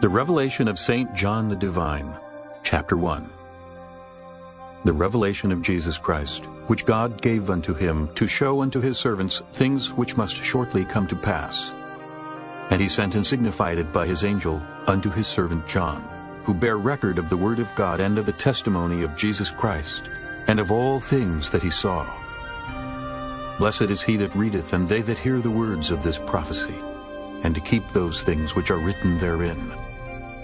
The Revelation of St. John the Divine, Chapter 1 The revelation of Jesus Christ, which God gave unto him to show unto his servants things which must shortly come to pass. And he sent and signified it by his angel unto his servant John, who bear record of the word of God and of the testimony of Jesus Christ, and of all things that he saw. Blessed is he that readeth, and they that hear the words of this prophecy, and to keep those things which are written therein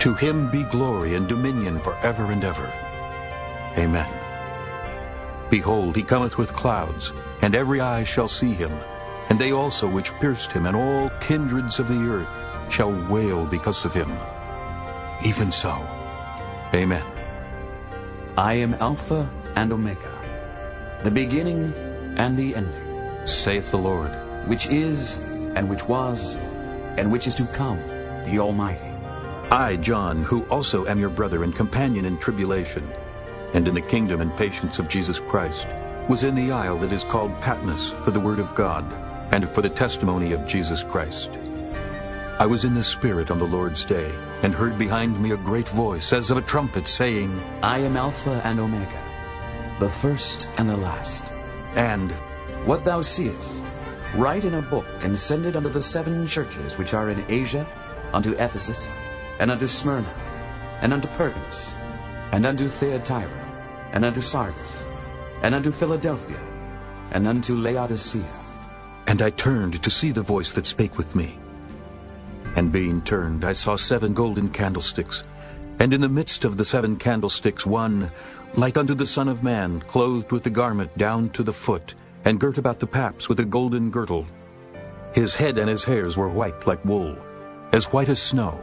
To him be glory and dominion for ever and ever. Amen. Behold, he cometh with clouds, and every eye shall see him, and they also which pierced him, and all kindreds of the earth shall wail because of him. Even so. Amen. I am Alpha and Omega, the beginning and the ending, Saith the Lord. which is, and which was, and which is to come, the Almighty. I, John, who also am your brother and companion in tribulation, and in the kingdom and patience of Jesus Christ, was in the isle that is called Patmos for the word of God, and for the testimony of Jesus Christ. I was in the Spirit on the Lord's day, and heard behind me a great voice, as of a trumpet, saying, I am Alpha and Omega, the first and the last. And What thou seest, write in a book, and send it unto the seven churches which are in Asia, unto Ephesus, and unto Smyrna, and unto Pergamos, and unto Thyatira, and unto Sardis, and unto Philadelphia, and unto Laodicea. And I turned to see the voice that spake with me. And being turned, I saw seven golden candlesticks, and in the midst of the seven candlesticks one, like unto the Son of Man, clothed with the garment down to the foot, and girt about the paps with a golden girdle. His head and his hairs were white like wool, as white as snow,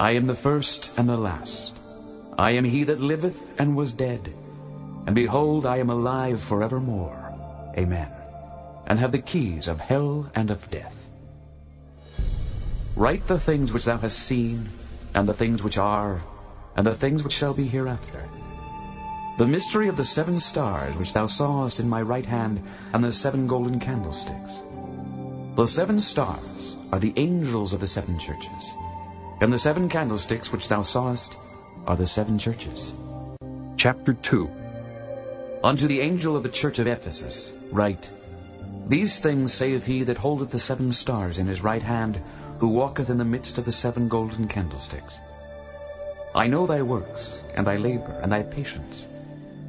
I am the first and the last. I am he that liveth and was dead. And behold, I am alive forevermore. Amen. and have the keys of hell and of death. Write the things which thou hast seen, and the things which are, and the things which shall be hereafter. The mystery of the seven stars which thou sawest in my right hand, and the seven golden candlesticks. The seven stars are the angels of the seven churches, and the seven candlesticks which thou sawest are the seven churches. Chapter 2 Unto the angel of the church of Ephesus write, These things saith he that holdeth the seven stars in his right hand, who walketh in the midst of the seven golden candlesticks. I know thy works, and thy labor, and thy patience,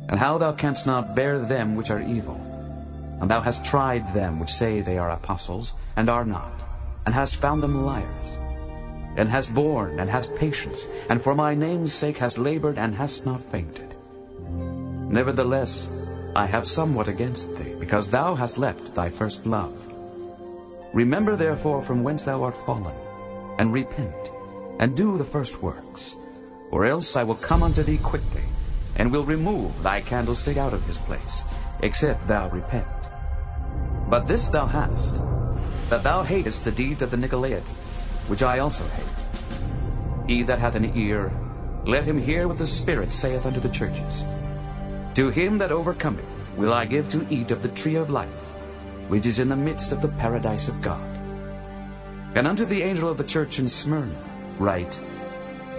and how thou canst not bear them which are evil. And thou hast tried them which say they are apostles, and are not, and hast found them liars. And hast borne, and hast patience, and for my name's sake hast labored, and hast not fainted. Nevertheless, I have somewhat against thee, because thou hast left thy first love. Remember therefore from whence thou art fallen, and repent, and do the first works, or else I will come unto thee quickly, and will remove thy candlestick out of his place, except thou repent. But this thou hast, that thou hatest the deeds of the Nicolaitans, which I also hate. He that hath an ear, let him hear what the Spirit saith unto the churches. To him that overcometh will I give to eat of the tree of life, which is in the midst of the paradise of God. And unto the angel of the church in Smyrna write,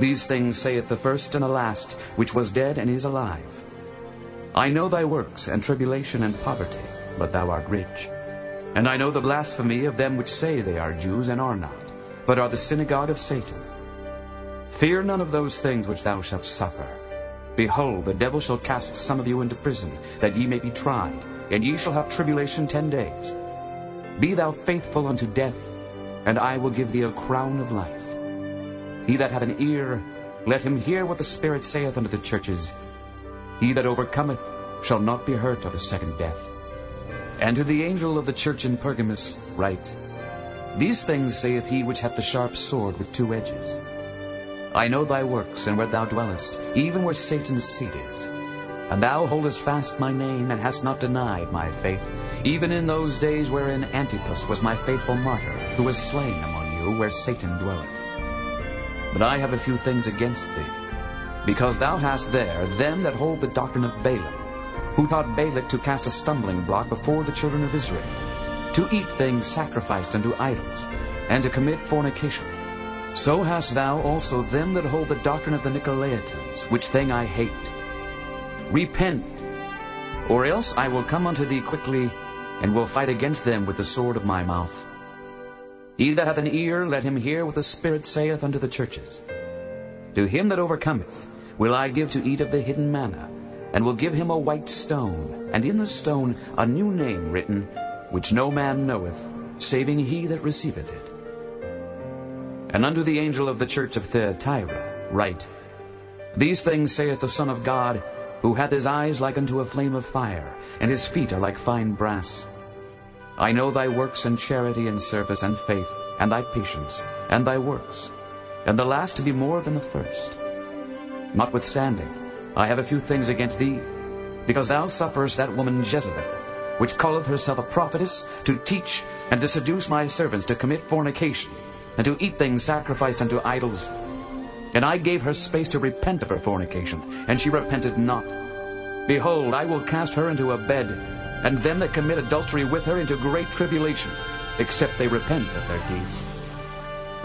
These things saith the first and the last, which was dead and is alive. I know thy works, and tribulation and poverty, but thou art rich. And I know the blasphemy of them which say they are Jews and are not, but are the synagogue of Satan. Fear none of those things which thou shalt suffer. Behold, the devil shall cast some of you into prison, that ye may be tried, and ye shall have tribulation ten days. Be thou faithful unto death, and I will give thee a crown of life. He that hath an ear, let him hear what the Spirit saith unto the churches. He that overcometh shall not be hurt of the second death. And to the angel of the church in Pergamos write, These things saith he which hath the sharp sword with two edges. I know thy works, and where thou dwellest, even where Satan's seat is. And thou holdest fast my name, and hast not denied my faith, even in those days wherein Antipas was my faithful martyr, who was slain among you, where Satan dwelleth. But I have a few things against thee, because thou hast there them that hold the doctrine of Balaam, who taught Balak to cast a stumbling block before the children of Israel, to eat things sacrificed unto idols, and to commit fornication. So hast thou also them that hold the doctrine of the Nicolaitans, which thing I hate. Repent, or else I will come unto thee quickly, and will fight against them with the sword of my mouth. He that hath an ear, let him hear what the Spirit saith unto the churches. To him that overcometh will I give to eat of the hidden manna, and will give him a white stone, and in the stone a new name written, which no man knoweth, saving he that receiveth it. And unto the angel of the church of Thyatira write, These things saith the Son of God, who hath his eyes like unto a flame of fire, and his feet are like fine brass. I know thy works and charity and service and faith, and thy patience, and thy works, and the last to be more than the first. Notwithstanding, I have a few things against thee, because thou sufferest that woman Jezebel, which calleth herself a prophetess, to teach and to seduce my servants to commit fornication, and to eat things sacrificed unto idols. And I gave her space to repent of her fornication, and she repented not. Behold, I will cast her into a bed, and them that commit adultery with her into great tribulation, except they repent of their deeds.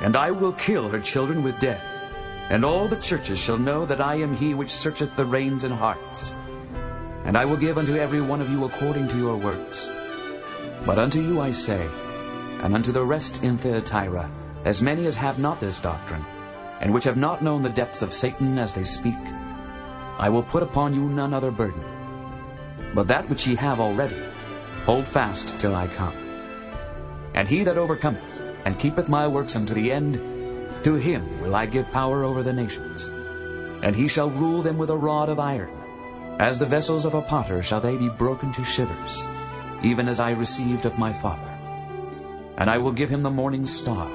And I will kill her children with death, and all the churches shall know that I am he which searcheth the reins and hearts. And I will give unto every one of you according to your works. But unto you I say, and unto the rest in Thyatira, as many as have not this doctrine, and which have not known the depths of Satan as they speak, I will put upon you none other burden. But that which ye have already, hold fast till I come. And he that overcometh, and keepeth my works unto the end, to him will I give power over the nations. And he shall rule them with a rod of iron. As the vessels of a potter shall they be broken to shivers, even as I received of my Father. And I will give him the morning star.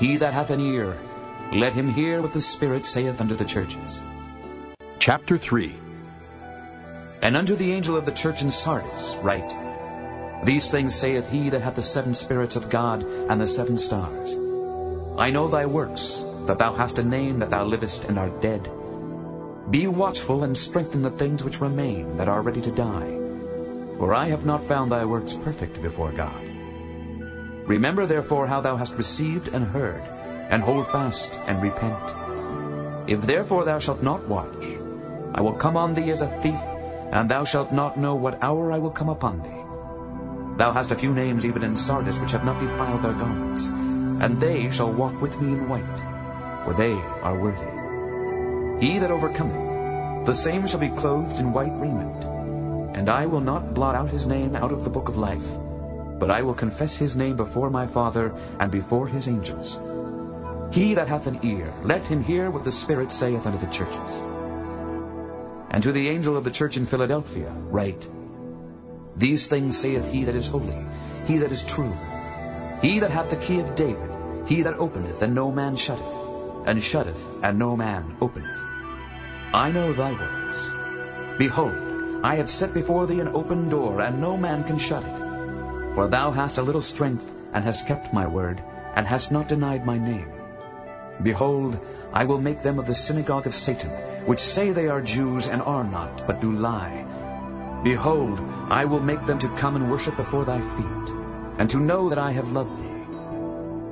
He that hath an ear, let him hear what the Spirit saith unto the churches. Chapter 3 And unto the angel of the church in Sardis write, These things saith he that hath the seven spirits of God and the seven stars. I know thy works, that thou hast a name that thou livest and art dead. Be watchful and strengthen the things which remain that are ready to die. For I have not found thy works perfect before God. Remember therefore how thou hast received and heard, and hold fast and repent. If therefore thou shalt not watch, I will come on thee as a thief, and thou shalt not know what hour I will come upon thee. Thou hast a few names even in Sardis which have not defiled their garments, and they shall walk with me in white, for they are worthy. He that overcometh, the same shall be clothed in white raiment. And I will not blot out his name out of the book of life, but I will confess his name before my Father and before his angels. He that hath an ear, let him hear what the Spirit saith unto the churches. And to the angel of the church in Philadelphia write, These things saith he that is holy, he that is true, he that hath the key of David, he that openeth, and no man shutteth, and shutteth, and no man openeth. I know thy works. Behold, I have set before thee an open door, and no man can shut it. For thou hast a little strength, and hast kept my word, and hast not denied my name. Behold, I will make them of the synagogue of Satan, which say they are Jews and are not, but do lie. Behold, I will make them to come and worship before thy feet, and to know that I have loved thee.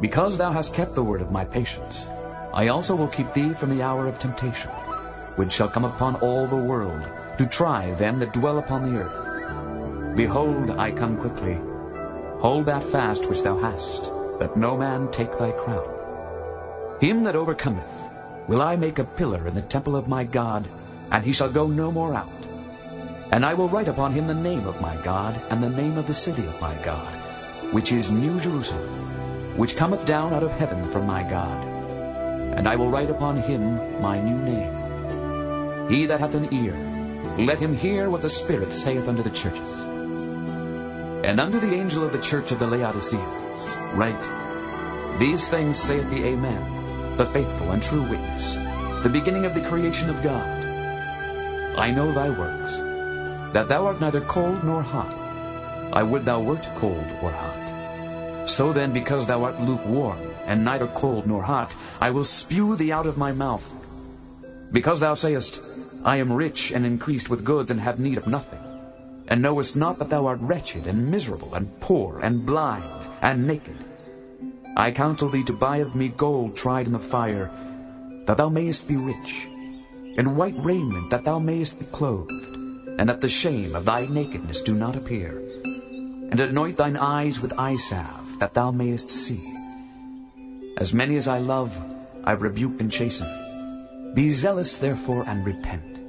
Because thou hast kept the word of my patience, I also will keep thee from the hour of temptation, which shall come upon all the world, to try them that dwell upon the earth. Behold, I come quickly. Hold that fast which thou hast, that no man take thy crown. Him that overcometh will I make a pillar in the temple of my God, and he shall go no more out. And I will write upon him the name of my God, and the name of the city of my God, which is New Jerusalem, which cometh down out of heaven from my God. And I will write upon him my new name. He that hath an ear, let him hear what the Spirit saith unto the churches. And unto the angel of the church of the Laodiceans write, These things saith the Amen, the faithful and true witness, the beginning of the creation of God. I know thy works, that thou art neither cold nor hot. I would thou wert cold or hot. So then, because thou art lukewarm, and neither cold nor hot, I will spew thee out of my mouth. Because thou sayest, I am rich and increased with goods, and have need of nothing, and knowest not that thou art wretched and miserable, and poor, and blind, and naked. I counsel thee to buy of me gold tried in the fire, that thou mayest be rich, and white raiment, that thou mayest be clothed, and that the shame of thy nakedness do not appear, and anoint thine eyes with eye salve, that thou mayest see. As many as I love, I rebuke and chasten. Be zealous therefore and repent.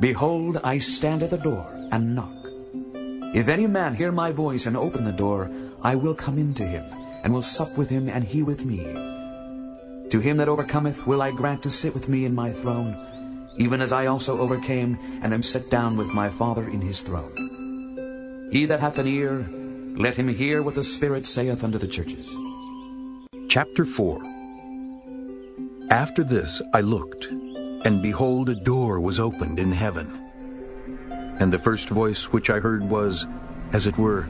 Behold, I stand at the door and knock. If any man hear my voice and open the door, I will come in to him, and will sup with him, and he with me. To him that overcometh will I grant to sit with me in my throne, even as I also overcame, and am set down with my Father in his throne. He that hath an ear, let him hear what the Spirit saith unto the churches. Chapter 4 After this I looked, and behold, a door was opened in heaven. And the first voice which I heard was, as it were,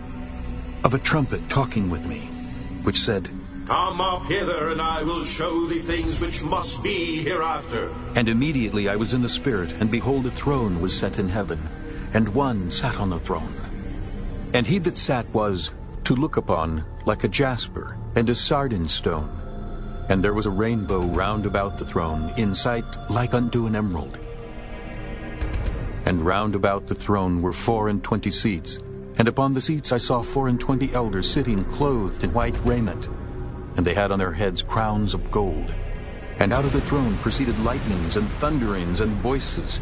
of a trumpet talking with me, which said, Come up hither, and I will show thee things which must be hereafter. And immediately I was in the Spirit, and behold, a throne was set in heaven, and one sat on the throne. And he that sat was, to look upon, like a jasper, and a sardine stone. And there was a rainbow round about the throne, in sight like unto an emerald. And round about the throne were four and twenty seats, and upon the seats I saw four and twenty elders sitting clothed in white raiment, and they had on their heads crowns of gold. And out of the throne proceeded lightnings and thunderings and voices.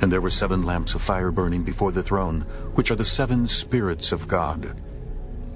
And there were seven lamps of fire burning before the throne, which are the seven spirits of God.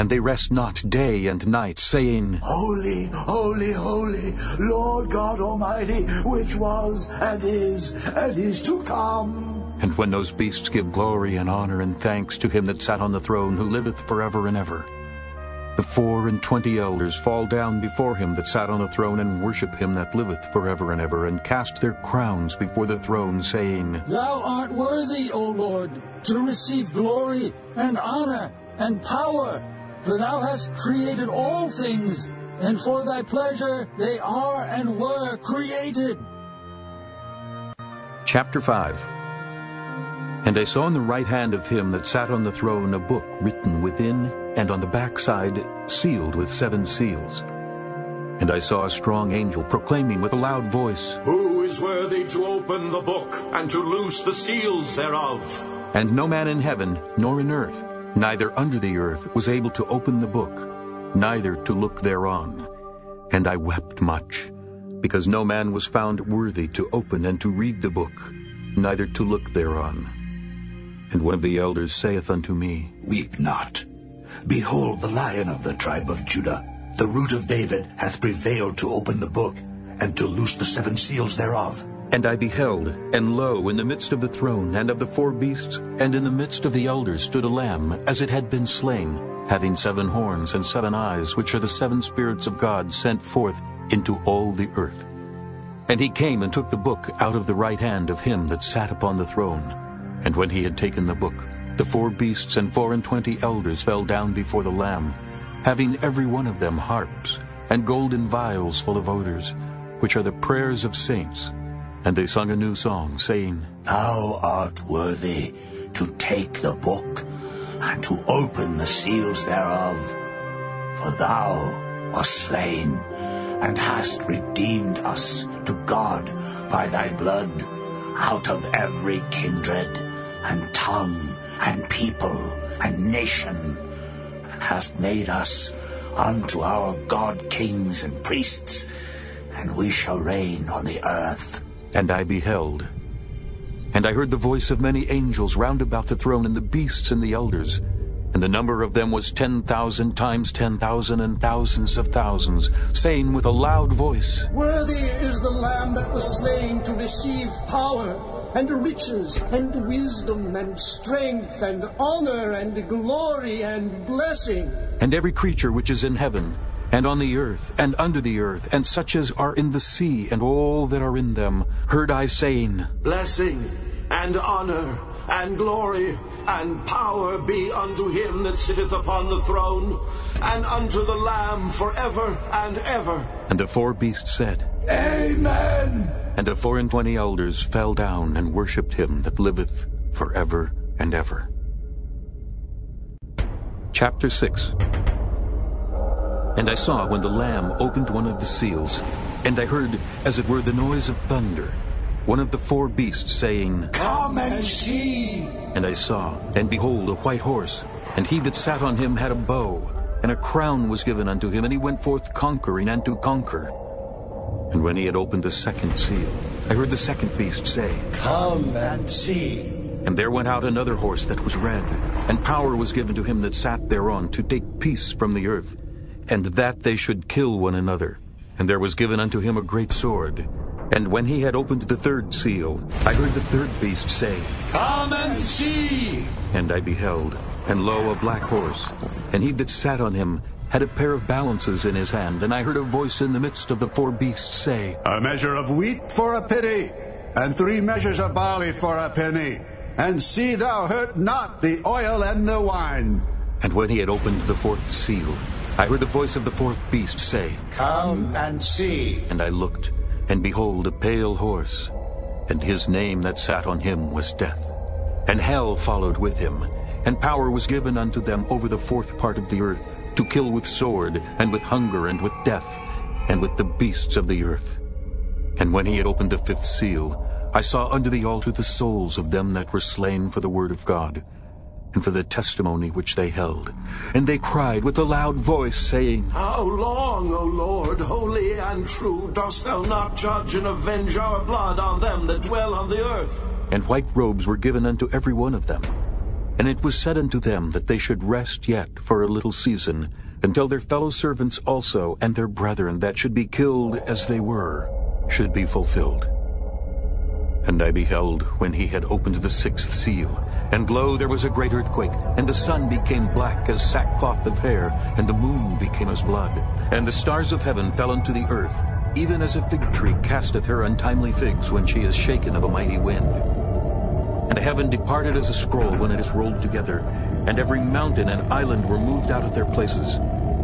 And they rest not day and night, saying, Holy, holy, holy, Lord God Almighty, which was and is and is to come. And when those beasts give glory and honor and thanks to him that sat on the throne, who liveth forever and ever, the four and twenty elders fall down before him that sat on the throne and worship him that liveth forever and ever, and cast their crowns before the throne, saying, Thou art worthy, O Lord, to receive glory and honor and power, for thou hast created all things, and for thy pleasure they are and were created. Chapter 5 And I saw in the right hand of him that sat on the throne a book written within and on the backside sealed with seven seals. And I saw a strong angel proclaiming with a loud voice, Who is worthy to open the book and to loose the seals thereof? And no man in heaven, nor in earth, neither under the earth, was able to open the book, neither to look thereon. And I wept much, because no man was found worthy to open and to read the book, neither to look thereon. And one of the elders saith unto me, Weep not. Behold, the lion of the tribe of Judah, the root of David, hath prevailed to open the book and to loose the seven seals thereof. And I beheld, and lo, in the midst of the throne and of the four beasts, and in the midst of the elders stood a lamb, as it had been slain, having seven horns and seven eyes, which are the seven spirits of God sent forth into all the earth. And he came and took the book out of the right hand of him that sat upon the throne. And when he had taken the book, the four beasts and four and twenty elders fell down before the Lamb, having every one of them harps, and golden vials full of odors, which are the prayers of saints. And they sung a new song, saying, Thou art worthy to take the book and to open the seals thereof. For thou wast slain and hast redeemed us to God by thy blood out of every kindred and tongue and people and nation, and hast made us unto our God kings and priests, and we shall reign on the earth. And I beheld. And I heard the voice of many angels round about the throne, and the beasts and the elders. And the number of them was ten thousand times ten thousand and thousands of thousands, saying with a loud voice, Worthy is the Lamb that was slain to receive power, and riches, and wisdom, and strength, and honor, and glory, and blessing. And every creature which is in heaven, and on the earth, and under the earth, and such as are in the sea, and all that are in them, heard I saying, Blessing and honor and glory and power be unto him that sitteth upon the throne, and unto the Lamb forever and ever. And the four beasts said, Amen. And the four and twenty elders fell down and worshipped him that liveth forever and ever. Chapter 6 And I saw when the Lamb opened one of the seals, and I heard, as it were, the noise of thunder, one of the four beasts saying, Come and see. And I saw, and behold, a white horse, and he that sat on him had a bow, and a crown was given unto him, and he went forth conquering and to conquer. And when he had opened the second seal, I heard the second beast say, Come and see. And there went out another horse that was red, and power was given to him that sat thereon to take peace from the earth, and that they should kill one another. And there was given unto him a great sword. And when he had opened the third seal, I heard the third beast say, Come and see. And I beheld, and lo, a black horse, and he that sat on him had a pair of balances in his hand, and I heard a voice in the midst of the four beasts say, A measure of wheat for a penny, and three measures of barley for a penny. And see thou hurt not the oil and the wine. And when he had opened the fourth seal, I heard the voice of the fourth beast say, Come and see. And I looked, and behold, a pale horse, and his name that sat on him was Death. And hell followed with him, and power was given unto them over the fourth part of the earth, to kill with sword, and with hunger, and with death, and with the beasts of the earth. And when he had opened the fifth seal, I saw under the altar the souls of them that were slain for the word of God, and for the testimony which they held. And they cried with a loud voice, saying, How long, O Lord, holy and true, dost thou not judge and avenge our blood on them that dwell on the earth? And white robes were given unto every one of them. And it was said unto them that they should rest yet for a little season, until their fellow servants also and their brethren that should be killed as they were should be fulfilled. And I beheld when he had opened the sixth seal, and lo, there was a great earthquake, and the sun became black as sackcloth of hair, and the moon became as blood, and the stars of heaven fell unto the earth, even as a fig tree casteth her untimely figs when she is shaken of a mighty wind. And heaven departed as a scroll when it is rolled together, and every mountain and island were moved out of their places.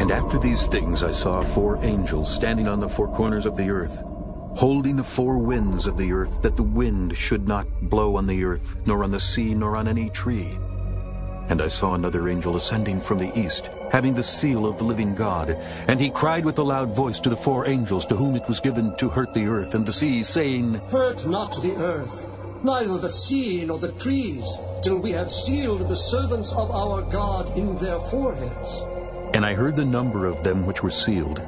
And after these things I saw four angels standing on the four corners of the earth, holding the four winds of the earth, that the wind should not blow on the earth, nor on the sea, nor on any tree. And I saw another angel ascending from the east, having the seal of the living God. And he cried with a loud voice to the four angels to whom it was given to hurt the earth and the sea, saying, Hurt not the earth, neither the sea nor the trees, till we have sealed the servants of our God in their foreheads. And I heard the number of them which were sealed.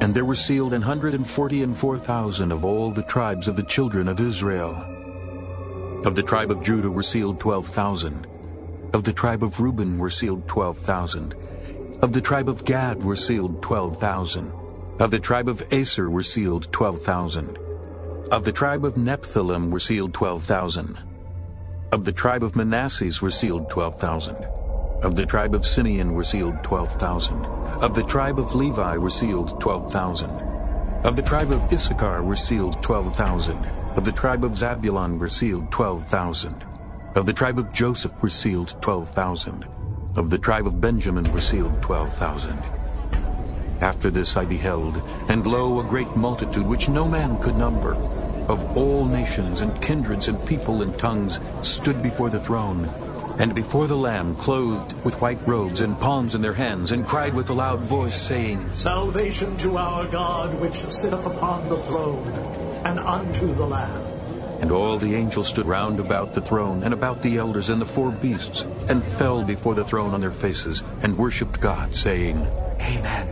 And there were sealed an hundred and forty and four thousand of all the tribes of the children of Israel. Of the tribe of Judah were sealed twelve thousand. Of the tribe of Reuben were sealed twelve thousand. Of the tribe of Gad were sealed twelve thousand. Of the tribe of Aser were sealed twelve thousand. Of the tribe of Nephthalim were sealed twelve thousand. Of the tribe of Manasseh were sealed twelve thousand. Of the tribe of Simeon were sealed twelve thousand. Of the tribe of Levi were sealed twelve thousand. Of the tribe of Issachar were sealed twelve thousand. Of the tribe of Zabulon were sealed twelve thousand. Of the tribe of Joseph were sealed twelve thousand. Of the tribe of Benjamin were sealed twelve thousand. After this I beheld, and lo, a great multitude which no man could number, of all nations and kindreds and people and tongues, stood before the throne, and before the Lamb, clothed with white robes and palms in their hands, and cried with a loud voice, saying, Salvation to our God which sitteth upon the throne, and unto the Lamb. And all the angels stood round about the throne, and about the elders and the four beasts, and fell before the throne on their faces, and worshipped God, saying, Amen.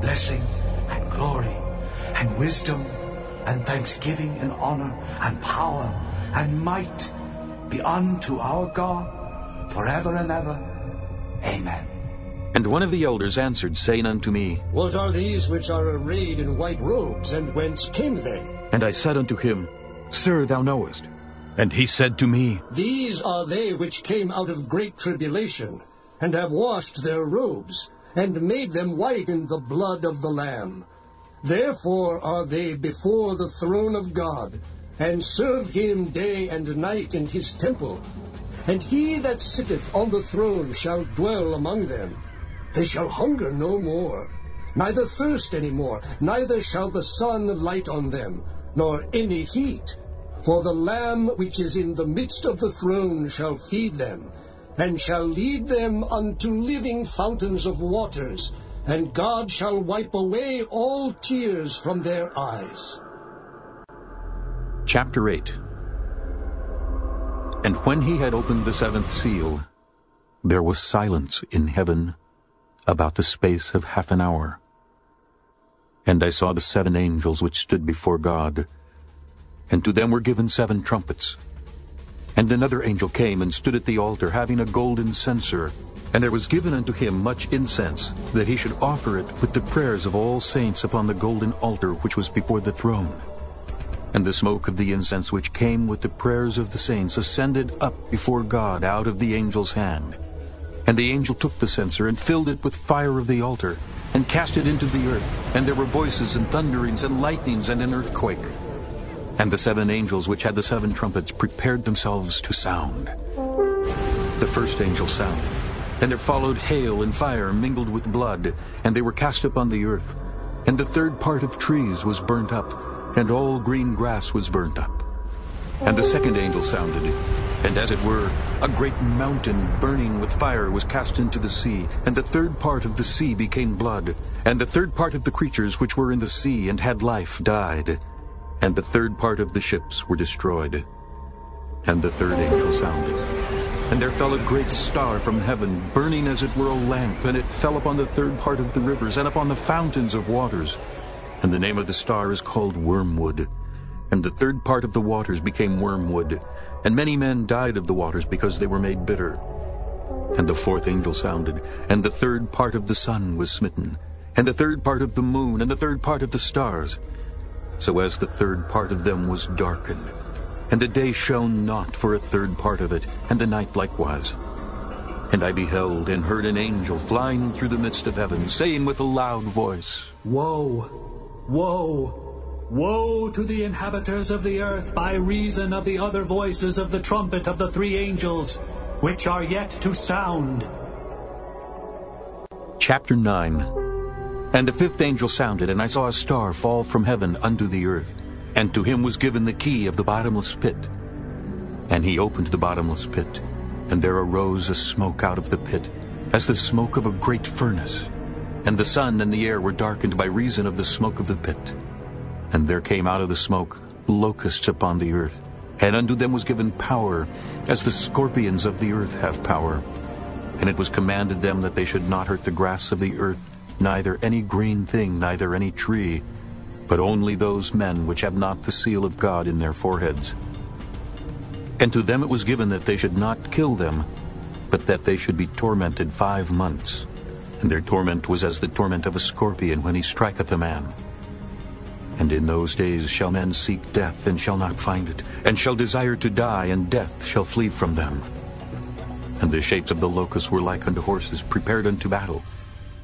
Blessing and glory and wisdom and thanksgiving and honor and power and might be unto our God forever and ever. Amen. And one of the elders answered, saying unto me, What are these which are arrayed in white robes, and whence came they? And I said unto him, Sir, thou knowest. And he said to me, These are they which came out of great tribulation, and have washed their robes, and made them white in the blood of the Lamb. Therefore are they before the throne of God, and serve him day and night in his temple. And he that sitteth on the throne shall dwell among them. They shall hunger no more, neither thirst any more, neither shall the sun light on them, nor any heat. For the Lamb which is in the midst of the throne shall feed them, and shall lead them unto living fountains of waters, and God shall wipe away all tears from their eyes. Chapter 8 And when he had opened the seventh seal, there was silence in heaven about the space of half an hour. And I saw the seven angels which stood before God, and to them were given seven trumpets. And another angel came and stood at the altar, having a golden censer, and there was given unto him much incense, that he should offer it with the prayers of all saints upon the golden altar which was before the throne. And the smoke of the incense which came with the prayers of the saints ascended up before God out of the angel's hand. And the angel took the censer and filled it with fire of the altar, and cast it into the earth. And there were voices and thunderings and lightnings and an earthquake. And the seven angels which had the seven trumpets prepared themselves to sound. The first angel sounded, and there followed hail and fire mingled with blood, and they were cast upon the earth. And the third part of trees was burnt up, and all green grass was burnt up. And the second angel sounded, And as it were, a great mountain burning with fire was cast into the sea, and the third part of the sea became blood, and the third part of the creatures which were in the sea and had life died, and the third part of the ships were destroyed. And the third angel sounded. And there fell a great star from heaven, burning as it were a lamp, and it fell upon the third part of the rivers, and upon the fountains of waters. And the name of the star is called Wormwood. And the third part of the waters became wormwood, and many men died of the waters because they were made bitter. And the fourth angel sounded, and the third part of the sun was smitten, and the third part of the moon, and the third part of the stars, so as the third part of them was darkened. And the day shone not for a third part of it, and the night likewise. And I beheld and heard an angel flying through the midst of heaven, saying with a loud voice, Woe! Woe! Woe to the inhabitants of the earth by reason of the other voices of the trumpet of the three angels, which are yet to sound. Chapter 9 And the fifth angel sounded, and I saw a star fall from heaven unto the earth, and to him was given the key of the bottomless pit. And he opened the bottomless pit, and there arose a smoke out of the pit, as the smoke of a great furnace. And the sun and the air were darkened by reason of the smoke of the pit. And there came out of the smoke locusts upon the earth, and unto them was given power, as the scorpions of the earth have power. And it was commanded them that they should not hurt the grass of the earth, neither any green thing, neither any tree, but only those men which have not the seal of God in their foreheads. And to them it was given that they should not kill them, but that they should be tormented five months. And their torment was as the torment of a scorpion when he striketh a man. And in those days shall men seek death, and shall not find it, and shall desire to die, and death shall flee from them. And the shapes of the locusts were like unto horses, prepared unto battle.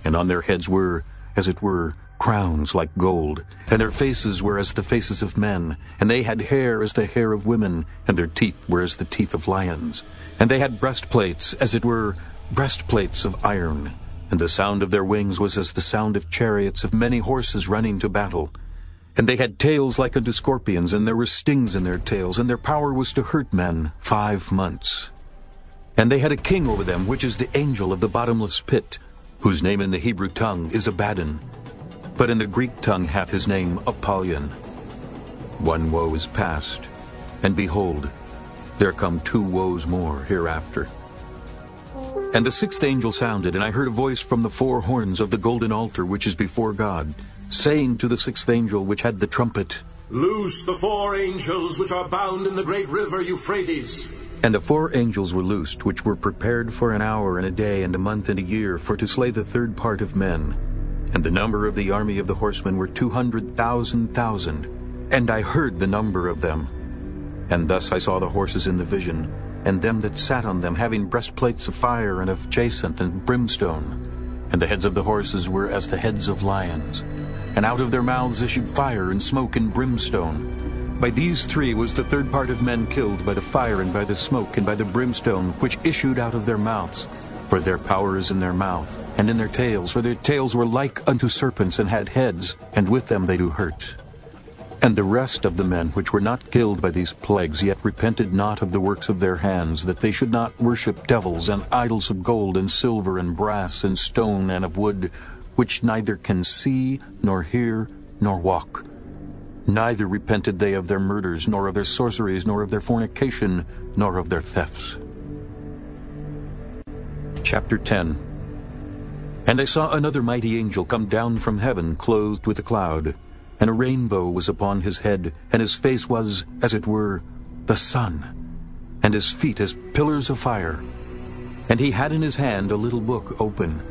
And on their heads were, as it were, crowns like gold, and their faces were as the faces of men, and they had hair as the hair of women, and their teeth were as the teeth of lions. And they had breastplates, as it were, breastplates of iron. And the sound of their wings was as the sound of chariots of many horses running to battle. And they had tails like unto scorpions, and there were stings in their tails, and their power was to hurt men five months. And they had a king over them, which is the angel of the bottomless pit, whose name in the Hebrew tongue is Abaddon, but in the Greek tongue hath his name Apollyon. One woe is past, and behold, there come two woes more hereafter. And the sixth angel sounded, and I heard a voice from the four horns of the golden altar which is before God, saying to the sixth angel which had the trumpet, Loose the four angels which are bound in the great river Euphrates. And the four angels were loosed, which were prepared for an hour and a day and a month and a year, for to slay the third part of men. And the number of the army of the horsemen were two hundred thousand thousand. And I heard the number of them. And thus I saw the horses in the vision, and them that sat on them, having breastplates of fire and of jacinth and brimstone. And the heads of the horses were as the heads of lions. And out of their mouths issued fire and smoke and brimstone. By these three was the third part of men killed by the fire and by the smoke and by the brimstone which issued out of their mouths. For their power is in their mouth, and in their tails, for their tails were like unto serpents, and had heads, and with them they do hurt. And the rest of the men which were not killed by these plagues, yet repented not of the works of their hands, that they should not worship devils, and idols of gold, and silver, and brass, and stone, and of wood, which neither can see, nor hear, nor walk. Neither repented they of their murders, nor of their sorceries, nor of their fornication, nor of their thefts. Chapter 10 And I saw another mighty angel come down from heaven, clothed with a cloud, and a rainbow was upon his head, and his face was, as it were, the sun, and his feet as pillars of fire. And he had in his hand a little book open.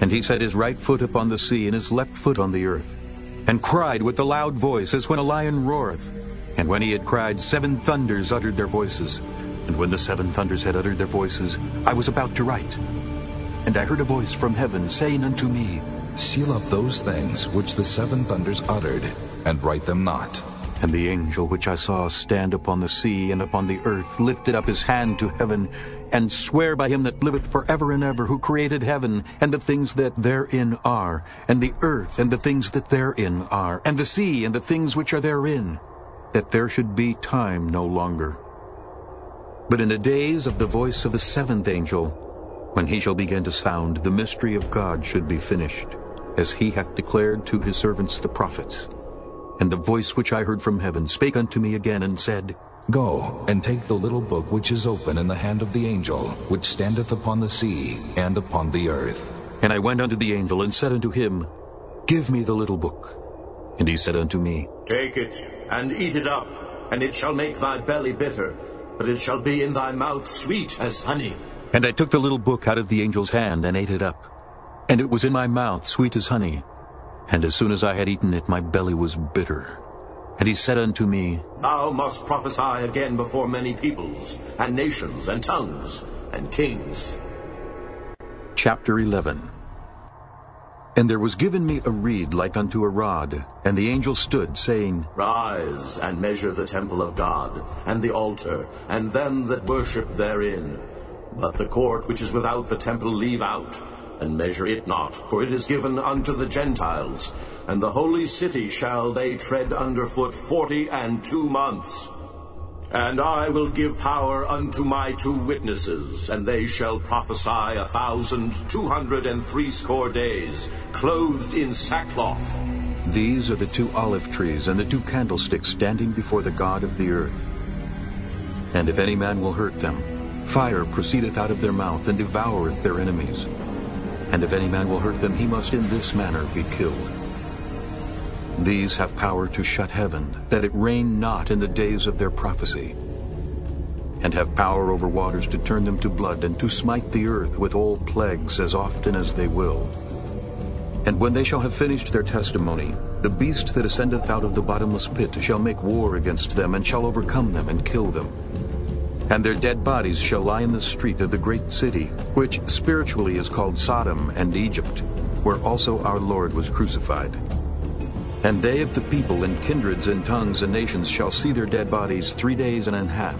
And he set his right foot upon the sea, and his left foot on the earth, and cried with a loud voice, as when a lion roareth. And when he had cried, seven thunders uttered their voices. And when the seven thunders had uttered their voices, I was about to write. And I heard a voice from heaven saying unto me, Seal up those things which the seven thunders uttered, and write them not. And the angel which I saw stand upon the sea and upon the earth lifted up his hand to heaven, and sware by him that liveth for ever and ever, who created heaven, and the things that therein are, and the earth, and the things that therein are, and the sea, and the things which are therein, that there should be time no longer. But in the days of the voice of the seventh angel, when he shall begin to sound, the mystery of God should be finished, as he hath declared to his servants the prophets. And the voice which I heard from heaven spake unto me again, and said, Go, and take the little book which is open in the hand of the angel, which standeth upon the sea and upon the earth. And I went unto the angel, and said unto him, Give me the little book. And he said unto me, Take it, and eat it up, and it shall make thy belly bitter, but it shall be in thy mouth sweet as honey. And I took the little book out of the angel's hand, and ate it up. And it was in my mouth sweet as honey. And as soon as I had eaten it, my belly was bitter. And he said unto me, Thou must prophesy again before many peoples, and nations, and tongues, and kings. Chapter 11 And there was given me a reed like unto a rod, and the angel stood, saying, Rise, and measure the temple of God, and the altar, and them that worship therein. But the court which is without the temple leave out, and measure it not, for it is given unto the Gentiles, and the holy city shall they tread under foot forty and two months. And I will give power unto my two witnesses, and they shall prophesy a thousand two hundred and threescore days, clothed in sackcloth. These are the two olive trees and the two candlesticks standing before the God of the earth. And if any man will hurt them, fire proceedeth out of their mouth, and devoureth their enemies. And if any man will hurt them, he must in this manner be killed. These have power to shut heaven, that it rain not in the days of their prophecy, and have power over waters to turn them to blood, and to smite the earth with all plagues as often as they will. And when they shall have finished their testimony, the beast that ascendeth out of the bottomless pit shall make war against them, and shall overcome them, and kill them. And their dead bodies shall lie in the street of the great city, which spiritually is called Sodom and Egypt, where also our Lord was crucified. And they of the people and kindreds and tongues and nations shall see their dead bodies three days and an half,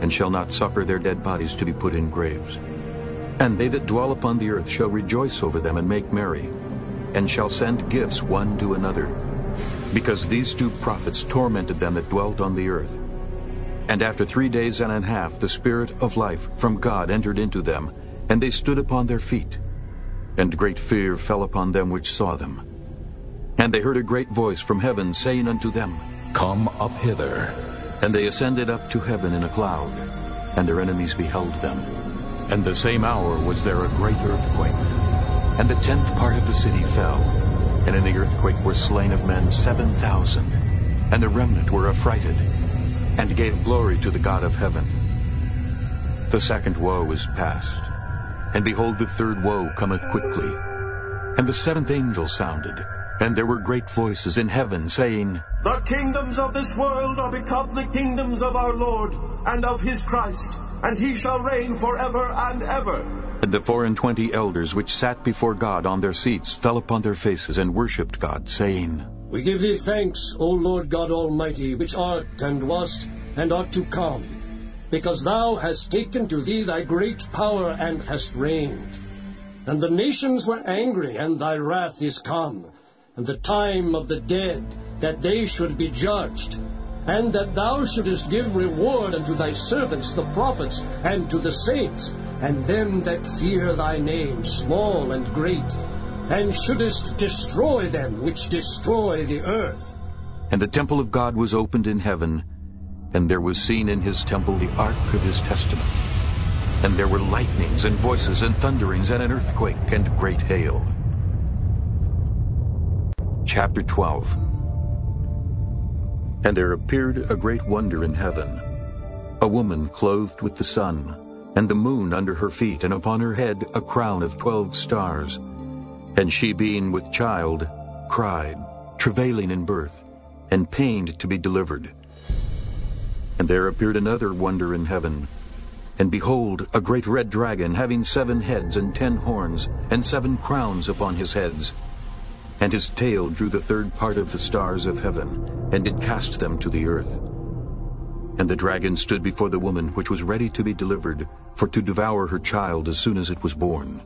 and shall not suffer their dead bodies to be put in graves. And they that dwell upon the earth shall rejoice over them and make merry, and shall send gifts one to another, because these two prophets tormented them that dwelt on the earth. And after three days and an half the Spirit of life from God entered into them, and they stood upon their feet. And great fear fell upon them which saw them. And they heard a great voice from heaven saying unto them, Come up hither. And they ascended up to heaven in a cloud, and their enemies beheld them. And the same hour was there a great earthquake. And the tenth part of the city fell, and in the earthquake were slain of men seven thousand. And the remnant were affrighted, and gave glory to the God of heaven. The second woe is past, and behold, the third woe cometh quickly. And the seventh angel sounded, and there were great voices in heaven, saying, The kingdoms of this world are become the kingdoms of our Lord and of his Christ, and he shall reign forever and ever. And the four and twenty elders which sat before God on their seats fell upon their faces and worshipped God, saying, We give thee thanks, O Lord God Almighty, which art and wast and art to come, because thou hast taken to thee thy great power and hast reigned. And the nations were angry, and thy wrath is come, and the time of the dead, that they should be judged, and that thou shouldest give reward unto thy servants the prophets, and to the saints, and them that fear thy name, small and great, and shouldest destroy them which destroy the earth. And the temple of God was opened in heaven, and there was seen in his temple the ark of his testament. And there were lightnings and voices and thunderings and an earthquake and great hail. Chapter 12 And there appeared a great wonder in heaven, a woman clothed with the sun, and the moon under her feet, and upon her head a crown of twelve stars. And she, being with child, cried, travailing in birth, and pained to be delivered. And there appeared another wonder in heaven, and behold, a great red dragon, having seven heads and ten horns, and seven crowns upon his heads. And his tail drew the third part of the stars of heaven, and did cast them to the earth. And the dragon stood before the woman which was ready to be delivered, for to devour her child as soon as it was born.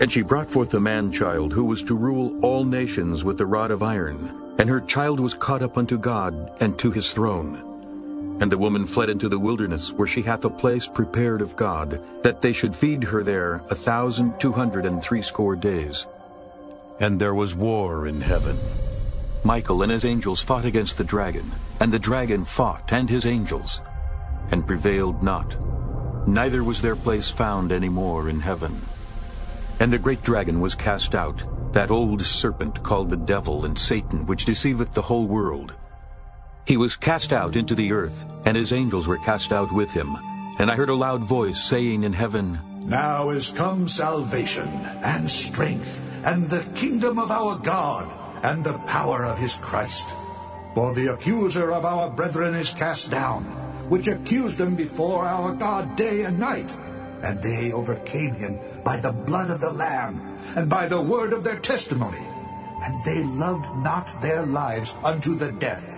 And she brought forth a man-child, who was to rule all nations with the rod of iron. And her child was caught up unto God and to his throne. And the woman fled into the wilderness, where she hath a place prepared of God, that they should feed her there a thousand two hundred and threescore days. And there was war in heaven. Michael and his angels fought against the dragon, and the dragon fought and his angels, and prevailed not. Neither was their place found any more in heaven. And the great dragon was cast out, that old serpent called the devil and Satan, which deceiveth the whole world. He was cast out into the earth, and his angels were cast out with him. And I heard a loud voice saying in heaven, Now is come salvation and strength, and the kingdom of our God, and the power of his Christ. For the accuser of our brethren is cast down, which accused them before our God day and night. And they overcame him by the blood of the Lamb, and by the word of their testimony. And they loved not their lives unto the death.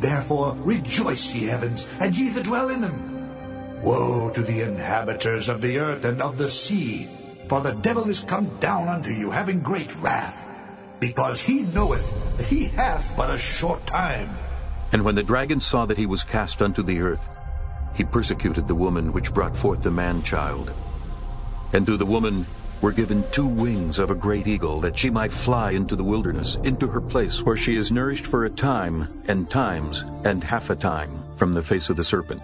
Therefore rejoice, ye heavens, and ye that dwell in them. Woe to the inhabitants of the earth and of the sea, for the devil is come down unto you, having great wrath, because he knoweth that he hath but a short time. And when the dragon saw that he was cast unto the earth, he persecuted the woman which brought forth the man-child. And to the woman were given two wings of a great eagle, that she might fly into the wilderness, into her place, where she is nourished for a time, and times, and half a time, from the face of the serpent.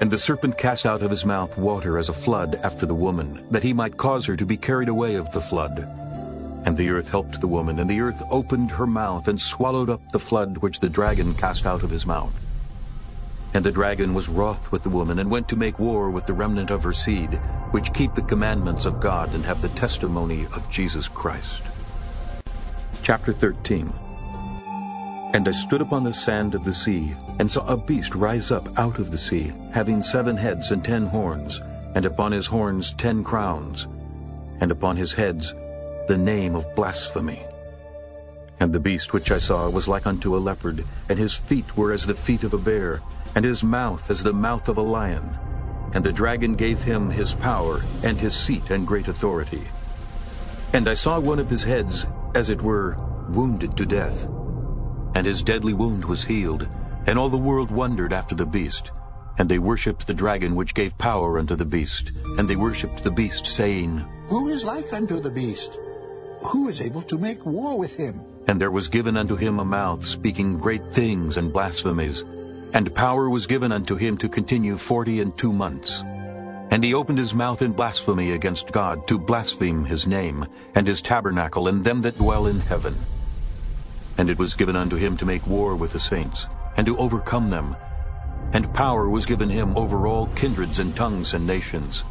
And the serpent cast out of his mouth water as a flood after the woman, that he might cause her to be carried away of the flood. And the earth helped the woman, and the earth opened her mouth, and swallowed up the flood which the dragon cast out of his mouth. And the dragon was wroth with the woman, and went to make war with the remnant of her seed, which keep the commandments of God, and have the testimony of Jesus Christ. Chapter 13 And I stood upon the sand of the sea, and saw a beast rise up out of the sea, having seven heads and ten horns, and upon his horns ten crowns, and upon his heads the name of blasphemy. And the beast which I saw was like unto a leopard, and his feet were as the feet of a bear, and his mouth as the mouth of a lion. And the dragon gave him his power, and his seat, and great authority. And I saw one of his heads, as it were, wounded to death. And his deadly wound was healed, and all the world wondered after the beast. And they worshipped the dragon which gave power unto the beast. And they worshipped the beast, saying, Who is like unto the beast? Who is able to make war with him? And there was given unto him a mouth speaking great things and blasphemies. And power was given unto him to continue forty and two months. And he opened his mouth in blasphemy against God, to blaspheme his name, and his tabernacle, and them that dwell in heaven. And it was given unto him to make war with the saints, and to overcome them. And power was given him over all kindreds and tongues and nations.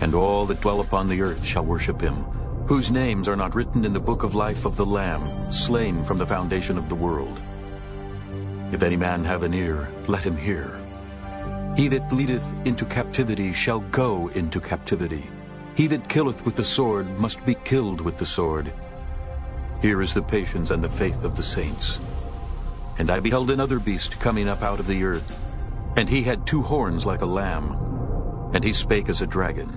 And all that dwell upon the earth shall worship him, whose names are not written in the book of life of the Lamb, slain from the foundation of the world. If any man have an ear, let him hear. He that leadeth into captivity shall go into captivity. He that killeth with the sword must be killed with the sword. Here is the patience and the faith of the saints. And I beheld another beast coming up out of the earth, and he had two horns like a lamb, and he spake as a dragon.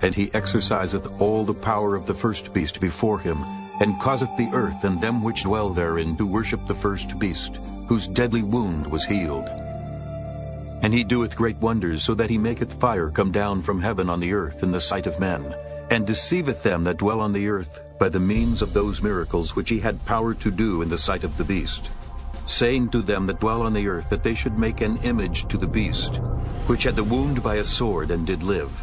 And he exerciseth all the power of the first beast before him, and causeth the earth and them which dwell therein to worship the first beast, whose deadly wound was healed. And he doeth great wonders, so that he maketh fire come down from heaven on the earth in the sight of men, and deceiveth them that dwell on the earth by the means of those miracles which he had power to do in the sight of the beast, saying to them that dwell on the earth that they should make an image to the beast, which had the wound by a sword and did live.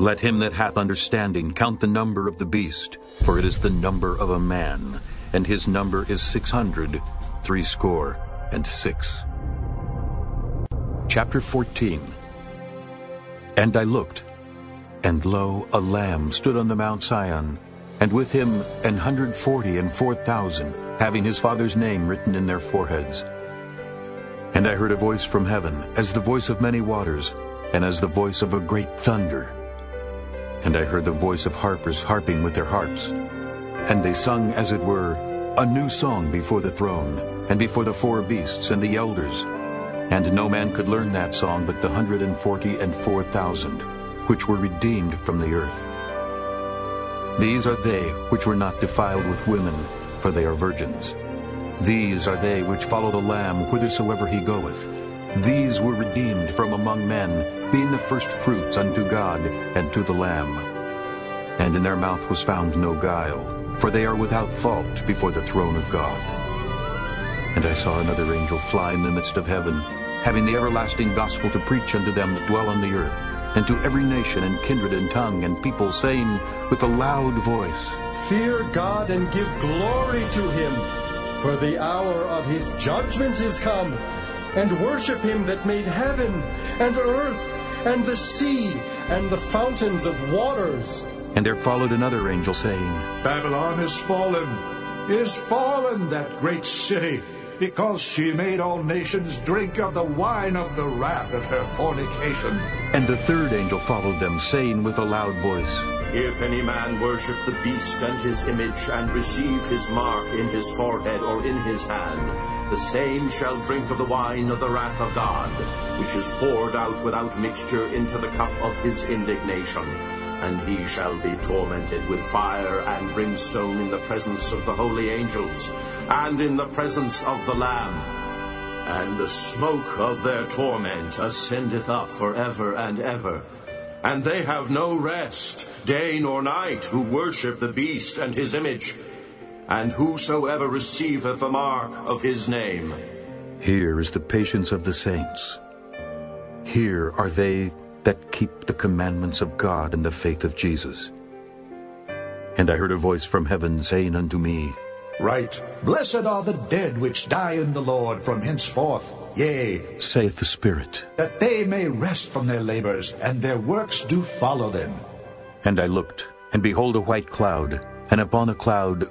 Let him that hath understanding count the number of the beast, for it is the number of a man, and his number is six hundred, threescore, and six. Chapter 14 And I looked, and lo, a lamb stood on the Mount Sion, and with him an hundred forty and four thousand, having his father's name written in their foreheads. And I heard a voice from heaven, as the voice of many waters, and as the voice of a great thunder. And I heard the voice of harpers harping with their harps. And they sung, as it were, a new song before the throne, and before the four beasts and the elders. And no man could learn that song but the hundred and forty and four thousand, which were redeemed from the earth. These are they which were not defiled with women, for they are virgins. These are they which follow the Lamb whithersoever he goeth. These were redeemed from among men, being the first fruits unto God and to the Lamb. And in their mouth was found no guile, for they are without fault before the throne of God. And I saw another angel fly in the midst of heaven, having the everlasting gospel to preach unto them that dwell on the earth, and to every nation and kindred and tongue and people, saying with a loud voice, Fear God and give glory to him, for the hour of his judgment is come. And worship him that made heaven and earth and the sea and the fountains of waters. And there followed another angel, saying, Babylon is fallen, is fallen, that great city, because she made all nations drink of the wine of the wrath of her fornication. And the third angel followed them, saying with a loud voice, If any man worship the beast and his image, and receive his mark in his forehead or in his hand, the same shall drink of the wine of the wrath of God, which is poured out without mixture into the cup of his indignation. And he shall be tormented with fire and brimstone in the presence of the holy angels, and in the presence of the Lamb. And the smoke of their torment ascendeth up for ever and ever. And they have no rest, day nor night, who worship the beast and his image, and whosoever receiveth the mark of his name. Here is the patience of the saints. Here are they that keep the commandments of God and the faith of Jesus. And I heard a voice from heaven saying unto me, Write. Blessed are the dead which die in the Lord from henceforth. Yea, saith the Spirit, that they may rest from their labors, and their works do follow them. And I looked, and behold a white cloud, and upon the cloud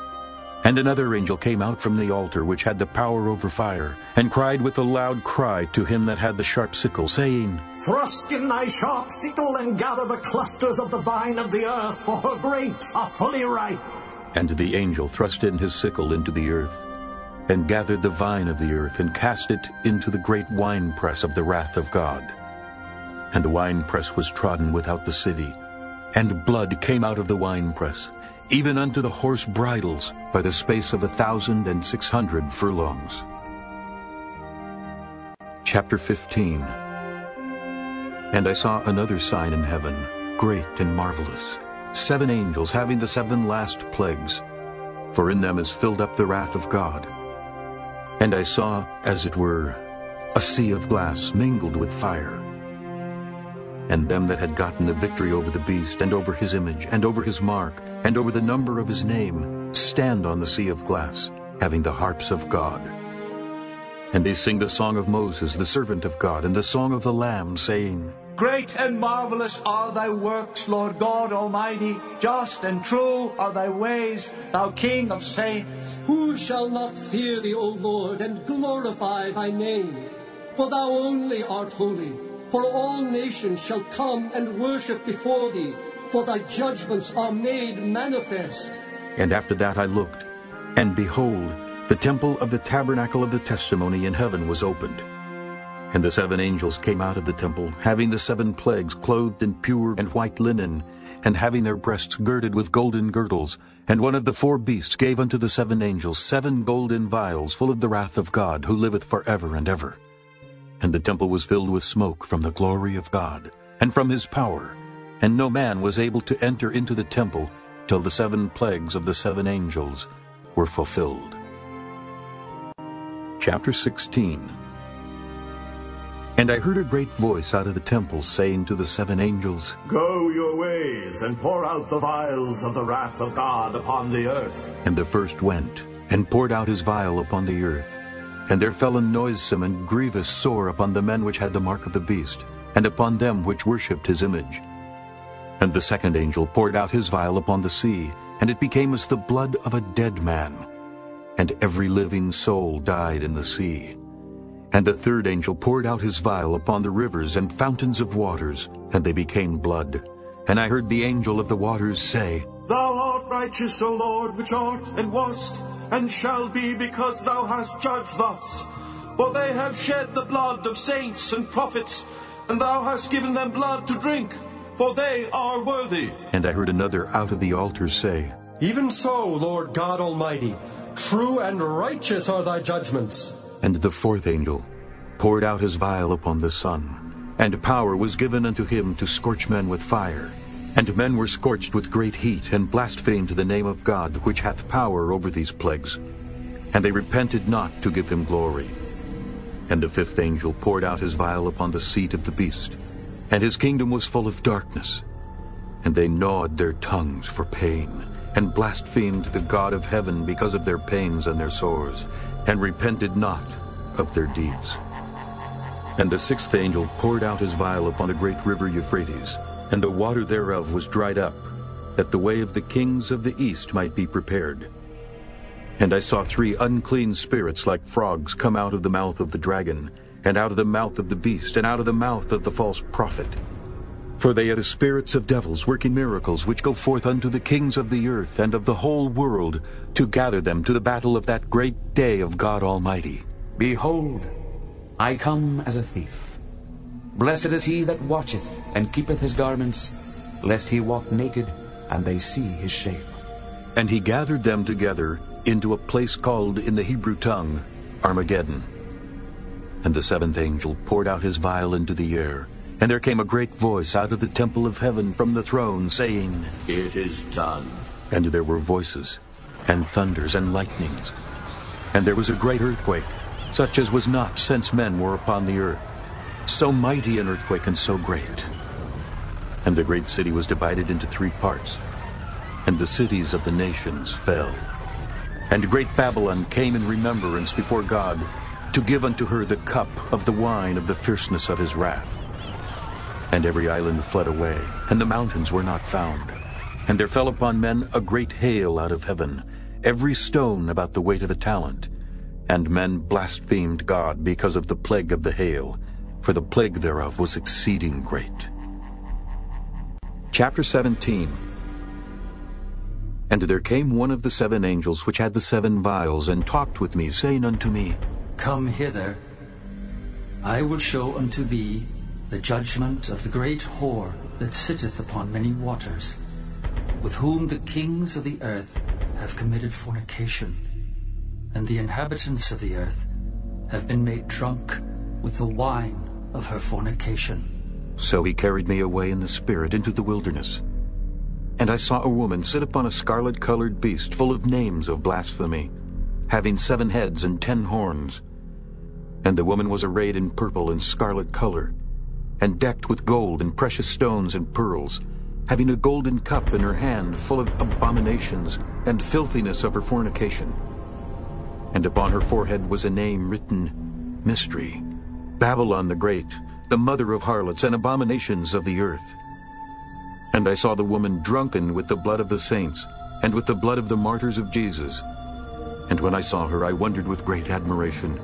And another angel came out from the altar which had the power over fire, and cried with a loud cry to him that had the sharp sickle, saying, Thrust in thy sharp sickle and gather the clusters of the vine of the earth, for her grapes are fully ripe. And the angel thrust in his sickle into the earth, and gathered the vine of the earth, and cast it into the great winepress of the wrath of God. And the winepress was trodden without the city, and blood came out of the winepress, even unto the horse bridles, by the space of a thousand and six hundred furlongs. Chapter 15 And I saw another sign in heaven, great and marvelous, seven angels having the seven last plagues, for in them is filled up the wrath of God. And I saw, as it were, a sea of glass mingled with fire. And them that had gotten the victory over the beast, and over his image, and over his mark, and over the number of his name, stand on the sea of glass, having the harps of God. And they sing the song of Moses, the servant of God, and the song of the Lamb, saying, Great and marvelous are thy works, Lord God Almighty. Just and true are thy ways, thou King of saints. Who shall not fear thee, O Lord, and glorify thy name? For thou only art holy. For all nations shall come and worship before thee, for thy judgments are made manifest. And after that I looked, and behold, the temple of the tabernacle of the testimony in heaven was opened. And the seven angels came out of the temple, having the seven plagues, clothed in pure and white linen, and having their breasts girded with golden girdles. And one of the four beasts gave unto the seven angels seven golden vials full of the wrath of God, who liveth for ever and ever. And the temple was filled with smoke from the glory of God, and from his power. And no man was able to enter into the temple till the seven plagues of the seven angels were fulfilled. Chapter 16 And I heard a great voice out of the temple saying to the seven angels, Go your ways and pour out the vials of the wrath of God upon the earth. And the first went, and poured out his vial upon the earth. And there fell a noisome and grievous sore upon the men which had the mark of the beast, and upon them which worshipped his image. And the second angel poured out his vial upon the sea, and it became as the blood of a dead man. And every living soul died in the sea. And the third angel poured out his vial upon the rivers and fountains of waters, and they became blood. And I heard the angel of the waters say, Thou art righteous, O Lord, which art and wast, and shall be, because thou hast judged thus. For they have shed the blood of saints and prophets, and thou hast given them blood to drink, for they are worthy. And I heard another out of the altar say, Even so, Lord God Almighty, true and righteous are thy judgments. And the fourth angel poured out his vial upon the sun, and power was given unto him to scorch men with fire. And men were scorched with great heat, and blasphemed the name of God, which hath power over these plagues. And they repented not to give him glory. And the fifth angel poured out his vial upon the seat of the beast, and his kingdom was full of darkness. And they gnawed their tongues for pain, and blasphemed the God of heaven because of their pains and their sores, and repented not of their deeds. And the sixth angel poured out his vial upon the great river Euphrates, and the water thereof was dried up, that the way of the kings of the east might be prepared. And I saw three unclean spirits like frogs come out of the mouth of the dragon, and out of the mouth of the beast, and out of the mouth of the false prophet. For they are the spirits of devils working miracles, which go forth unto the kings of the earth and of the whole world, to gather them to the battle of that great day of God Almighty. Behold, I come as a thief. Blessed is he that watcheth and keepeth his garments, lest he walk naked, and they see his shame. And he gathered them together into a place called in the Hebrew tongue Armageddon. And the seventh angel poured out his vial into the air, and there came a great voice out of the temple of heaven from the throne, saying, It is done. And there were voices, and thunders, and lightnings. And there was a great earthquake, such as was not since men were upon the earth. So mighty an earthquake and so great. And the great city was divided into three parts, and the cities of the nations fell. And great Babylon came in remembrance before God, to give unto her the cup of the wine of the fierceness of his wrath. And every island fled away, and the mountains were not found. And there fell upon men a great hail out of heaven, every stone about the weight of a talent. And men blasphemed God because of the plague of the hail, for the plague thereof was exceeding great. Chapter 17 And there came one of the seven angels which had the seven vials, and talked with me, saying unto me, Come hither. I will show unto thee the judgment of the great whore that sitteth upon many waters, with whom the kings of the earth have committed fornication, and the inhabitants of the earth have been made drunk with the wine of her fornication. So he carried me away in the spirit into the wilderness. And I saw a woman sit upon a scarlet-colored beast full of names of blasphemy, having seven heads and ten horns. And the woman was arrayed in purple and scarlet color, and decked with gold and precious stones and pearls, having a golden cup in her hand full of abominations and filthiness of her fornication. And upon her forehead was a name written, Mystery, Babylon the Great, the mother of harlots and abominations of the earth. And I saw the woman drunken with the blood of the saints, and with the blood of the martyrs of Jesus. And when I saw her, I wondered with great admiration.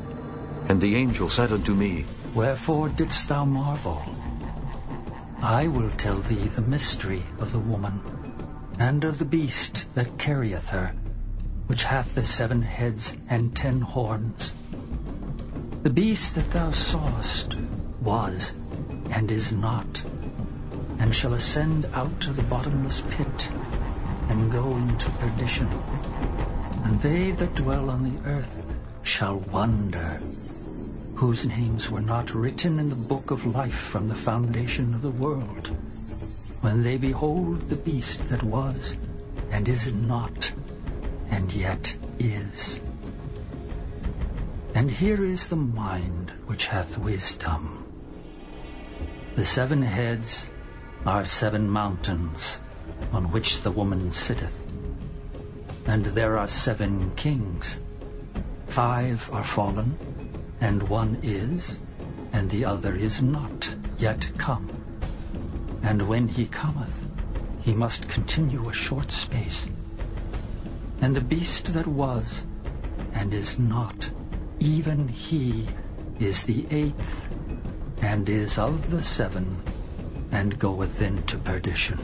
And the angel said unto me, Wherefore didst thou marvel? I will tell thee the mystery of the woman, and of the beast that carrieth her, which hath the seven heads and ten horns. The beast that thou sawest was, and is not, and shall ascend out of the bottomless pit, and go into perdition. And they that dwell on the earth shall wonder, whose names were not written in the book of life from the foundation of the world, when they behold the beast that was, and is not, and yet is. And here is the mind which hath wisdom. The seven heads are seven mountains on which the woman sitteth. And there are seven kings. Five are fallen, and one is, and the other is not yet come. And when he cometh, he must continue a short space. And the beast that was, and is not, even he is the eighth, and is of the seven, and goeth into perdition.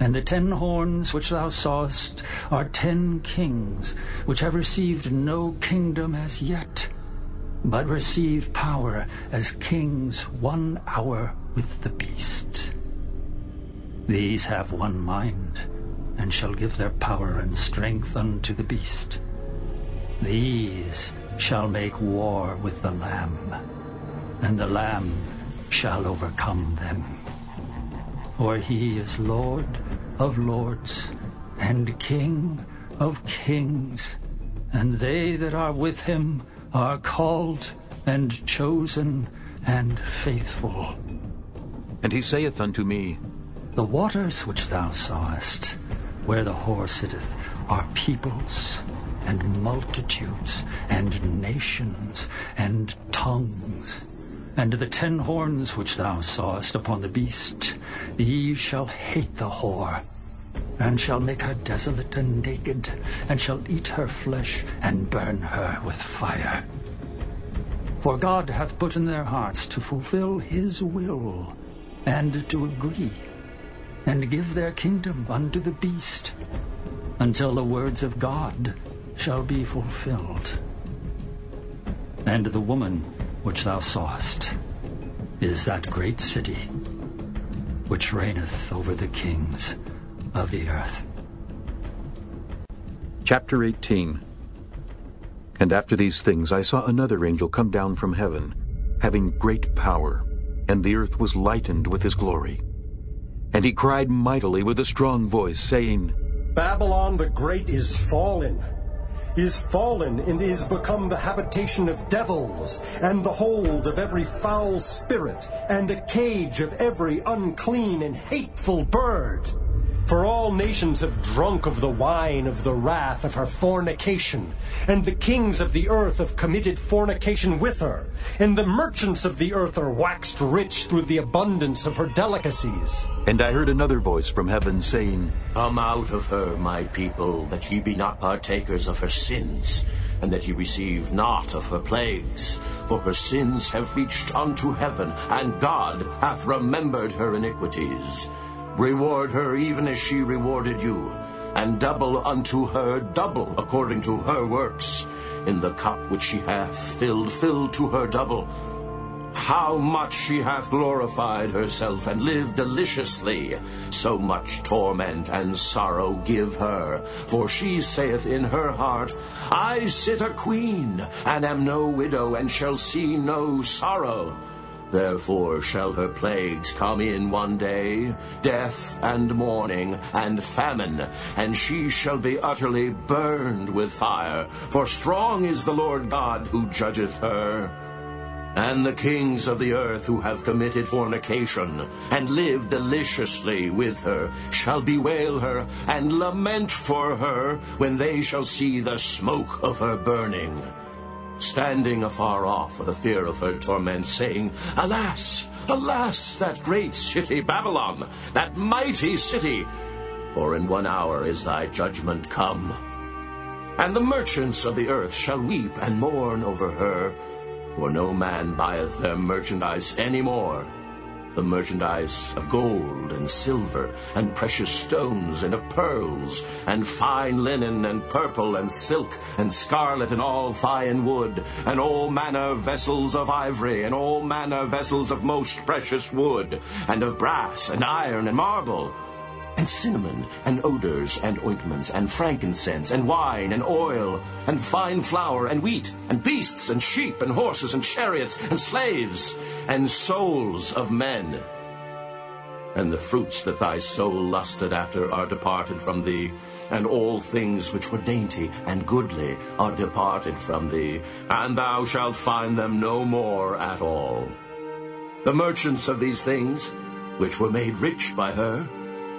And the ten horns which thou sawest are ten kings, which have received no kingdom as yet, but receive power as kings one hour with the beast. These have one mind, and shall give their power and strength unto the beast. These shall make war with the Lamb, and the Lamb shall overcome them. For he is Lord of lords, and King of kings, and they that are with him are called and chosen and faithful. And he saith unto me, The waters which thou sawest, where the whore sitteth, are peoples, and multitudes, and nations, and tongues. And the ten horns which thou sawest upon the beast, ye shall hate the whore, and shall make her desolate and naked, and shall eat her flesh, and burn her with fire. For God hath put in their hearts to fulfill his will, and to agree, and give their kingdom unto the beast, until the words of God shall be fulfilled. And the woman which thou sawest is that great city which reigneth over the kings of the earth. Chapter 18 And after these things I saw another angel come down from heaven, having great power, and the earth was lightened with his glory. And he cried mightily with a strong voice, saying, Babylon the Great is fallen is fallen and is become the habitation of devils, and the hold of every foul spirit, and a cage of every unclean and hateful bird. For all nations have drunk of the wine of the wrath of her fornication, and the kings of the earth have committed fornication with her, and the merchants of the earth are waxed rich through the abundance of her delicacies. And I heard another voice from heaven saying, Come out of her, my people, that ye be not partakers of her sins, and that ye receive not of her plagues. For her sins have reached unto heaven, and God hath remembered her iniquities. Reward her even as she rewarded you, and double unto her double according to her works. In the cup which she hath filled, fill to her double. How much she hath glorified herself and lived deliciously, so much torment and sorrow give her. For she saith in her heart, I sit a queen, and am no widow, and shall see no sorrow. Therefore shall her plagues come in one day, death and mourning and famine, and she shall be utterly burned with fire. For strong is the Lord God who judgeth her. And the kings of the earth who have committed fornication, and lived deliciously with her, shall bewail her, and lament for her, when they shall see the smoke of her burning standing afar off for the fear of her torment, saying, Alas, alas, that great city Babylon, that mighty city! For in one hour is thy judgment come. And the merchants of the earth shall weep and mourn over her, for no man buyeth their merchandise any more the merchandise of gold and silver, and precious stones, and of pearls, and fine linen, and purple, and silk, and scarlet, and all fine wood, and all manner vessels of ivory, and all manner vessels of most precious wood, and of brass, and iron, and marble and cinnamon, and odors, and ointments, and frankincense, and wine, and oil, and fine flour, and wheat, and beasts, and sheep, and horses, and chariots, and slaves, and souls of men. And the fruits that thy soul lusted after are departed from thee, and all things which were dainty and goodly are departed from thee, and thou shalt find them no more at all. The merchants of these things, which were made rich by her,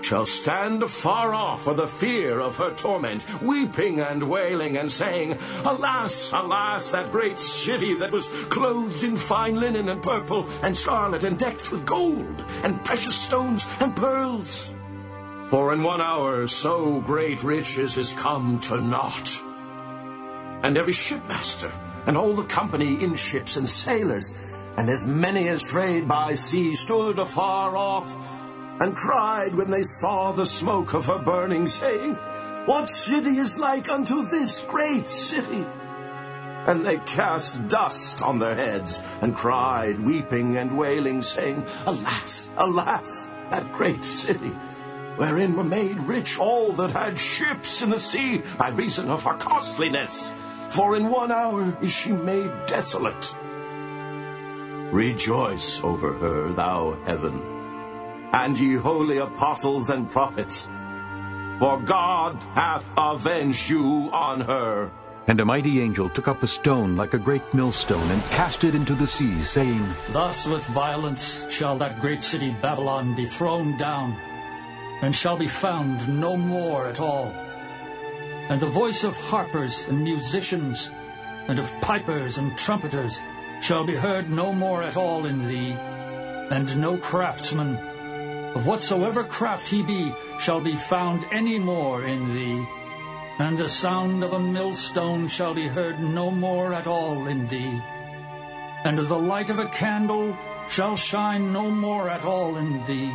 shall stand afar off for the fear of her torment, weeping and wailing and saying, Alas, alas, that great city that was clothed in fine linen and purple and scarlet and decked with gold and precious stones and pearls. For in one hour so great riches is come to naught. And every shipmaster and all the company in ships and sailors and as many as trade by sea stood afar off and cried when they saw the smoke of her burning, saying, What city is like unto this great city? And they cast dust on their heads and cried, weeping and wailing, saying, Alas, alas, that great city, wherein were made rich all that had ships in the sea by reason of her costliness. For in one hour is she made desolate. Rejoice over her, thou heaven, and ye holy apostles and prophets, for God hath avenged you on her. And a mighty angel took up a stone like a great millstone and cast it into the sea, saying, Thus with violence shall that great city Babylon be thrown down, and shall be found no more at all. And the voice of harpers and musicians, and of pipers and trumpeters, shall be heard no more at all in thee, and no craftsman, of whatsoever craft he be, shall be found any more in thee. And the sound of a millstone shall be heard no more at all in thee. And the light of a candle shall shine no more at all in thee.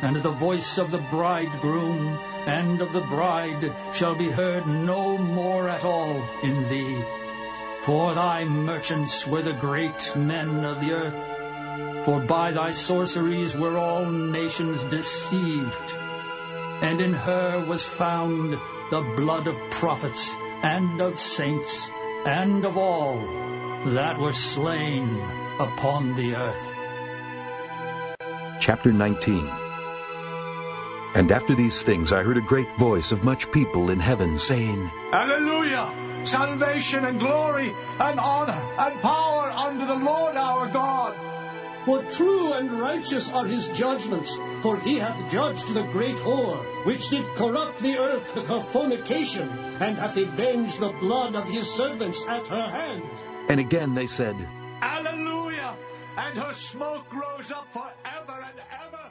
And the voice of the bridegroom and of the bride shall be heard no more at all in thee. For thy merchants were the great men of the earth. For by thy sorceries were all nations deceived. And in her was found the blood of prophets and of saints and of all that were slain upon the earth. Chapter 19 And after these things I heard a great voice of much people in heaven saying, Hallelujah! Salvation and glory and honor and power unto the Lord our God. For true and righteous are his judgments, for he hath judged the great whore, which did corrupt the earth with her fornication, and hath avenged the blood of his servants at her hand. And again they said, Hallelujah! And her smoke rose up forever and ever.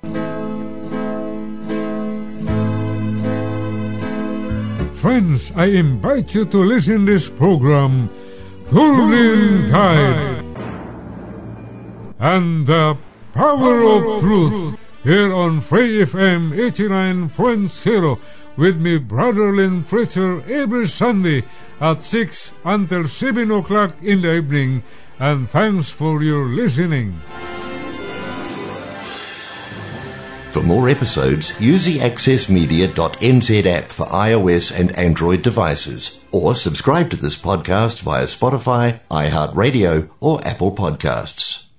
Friends, I invite you to listen this program, Golden Guide, and the Power of Truth, here on Free FM 89.0 with me, Brother Lynn Preacher, every Sunday at 6 until 7 o'clock in the evening, and thanks for your listening. For more episodes, use the accessmedia.nz app for iOS and Android devices, or subscribe to this podcast via Spotify, iHeartRadio, or Apple Podcasts.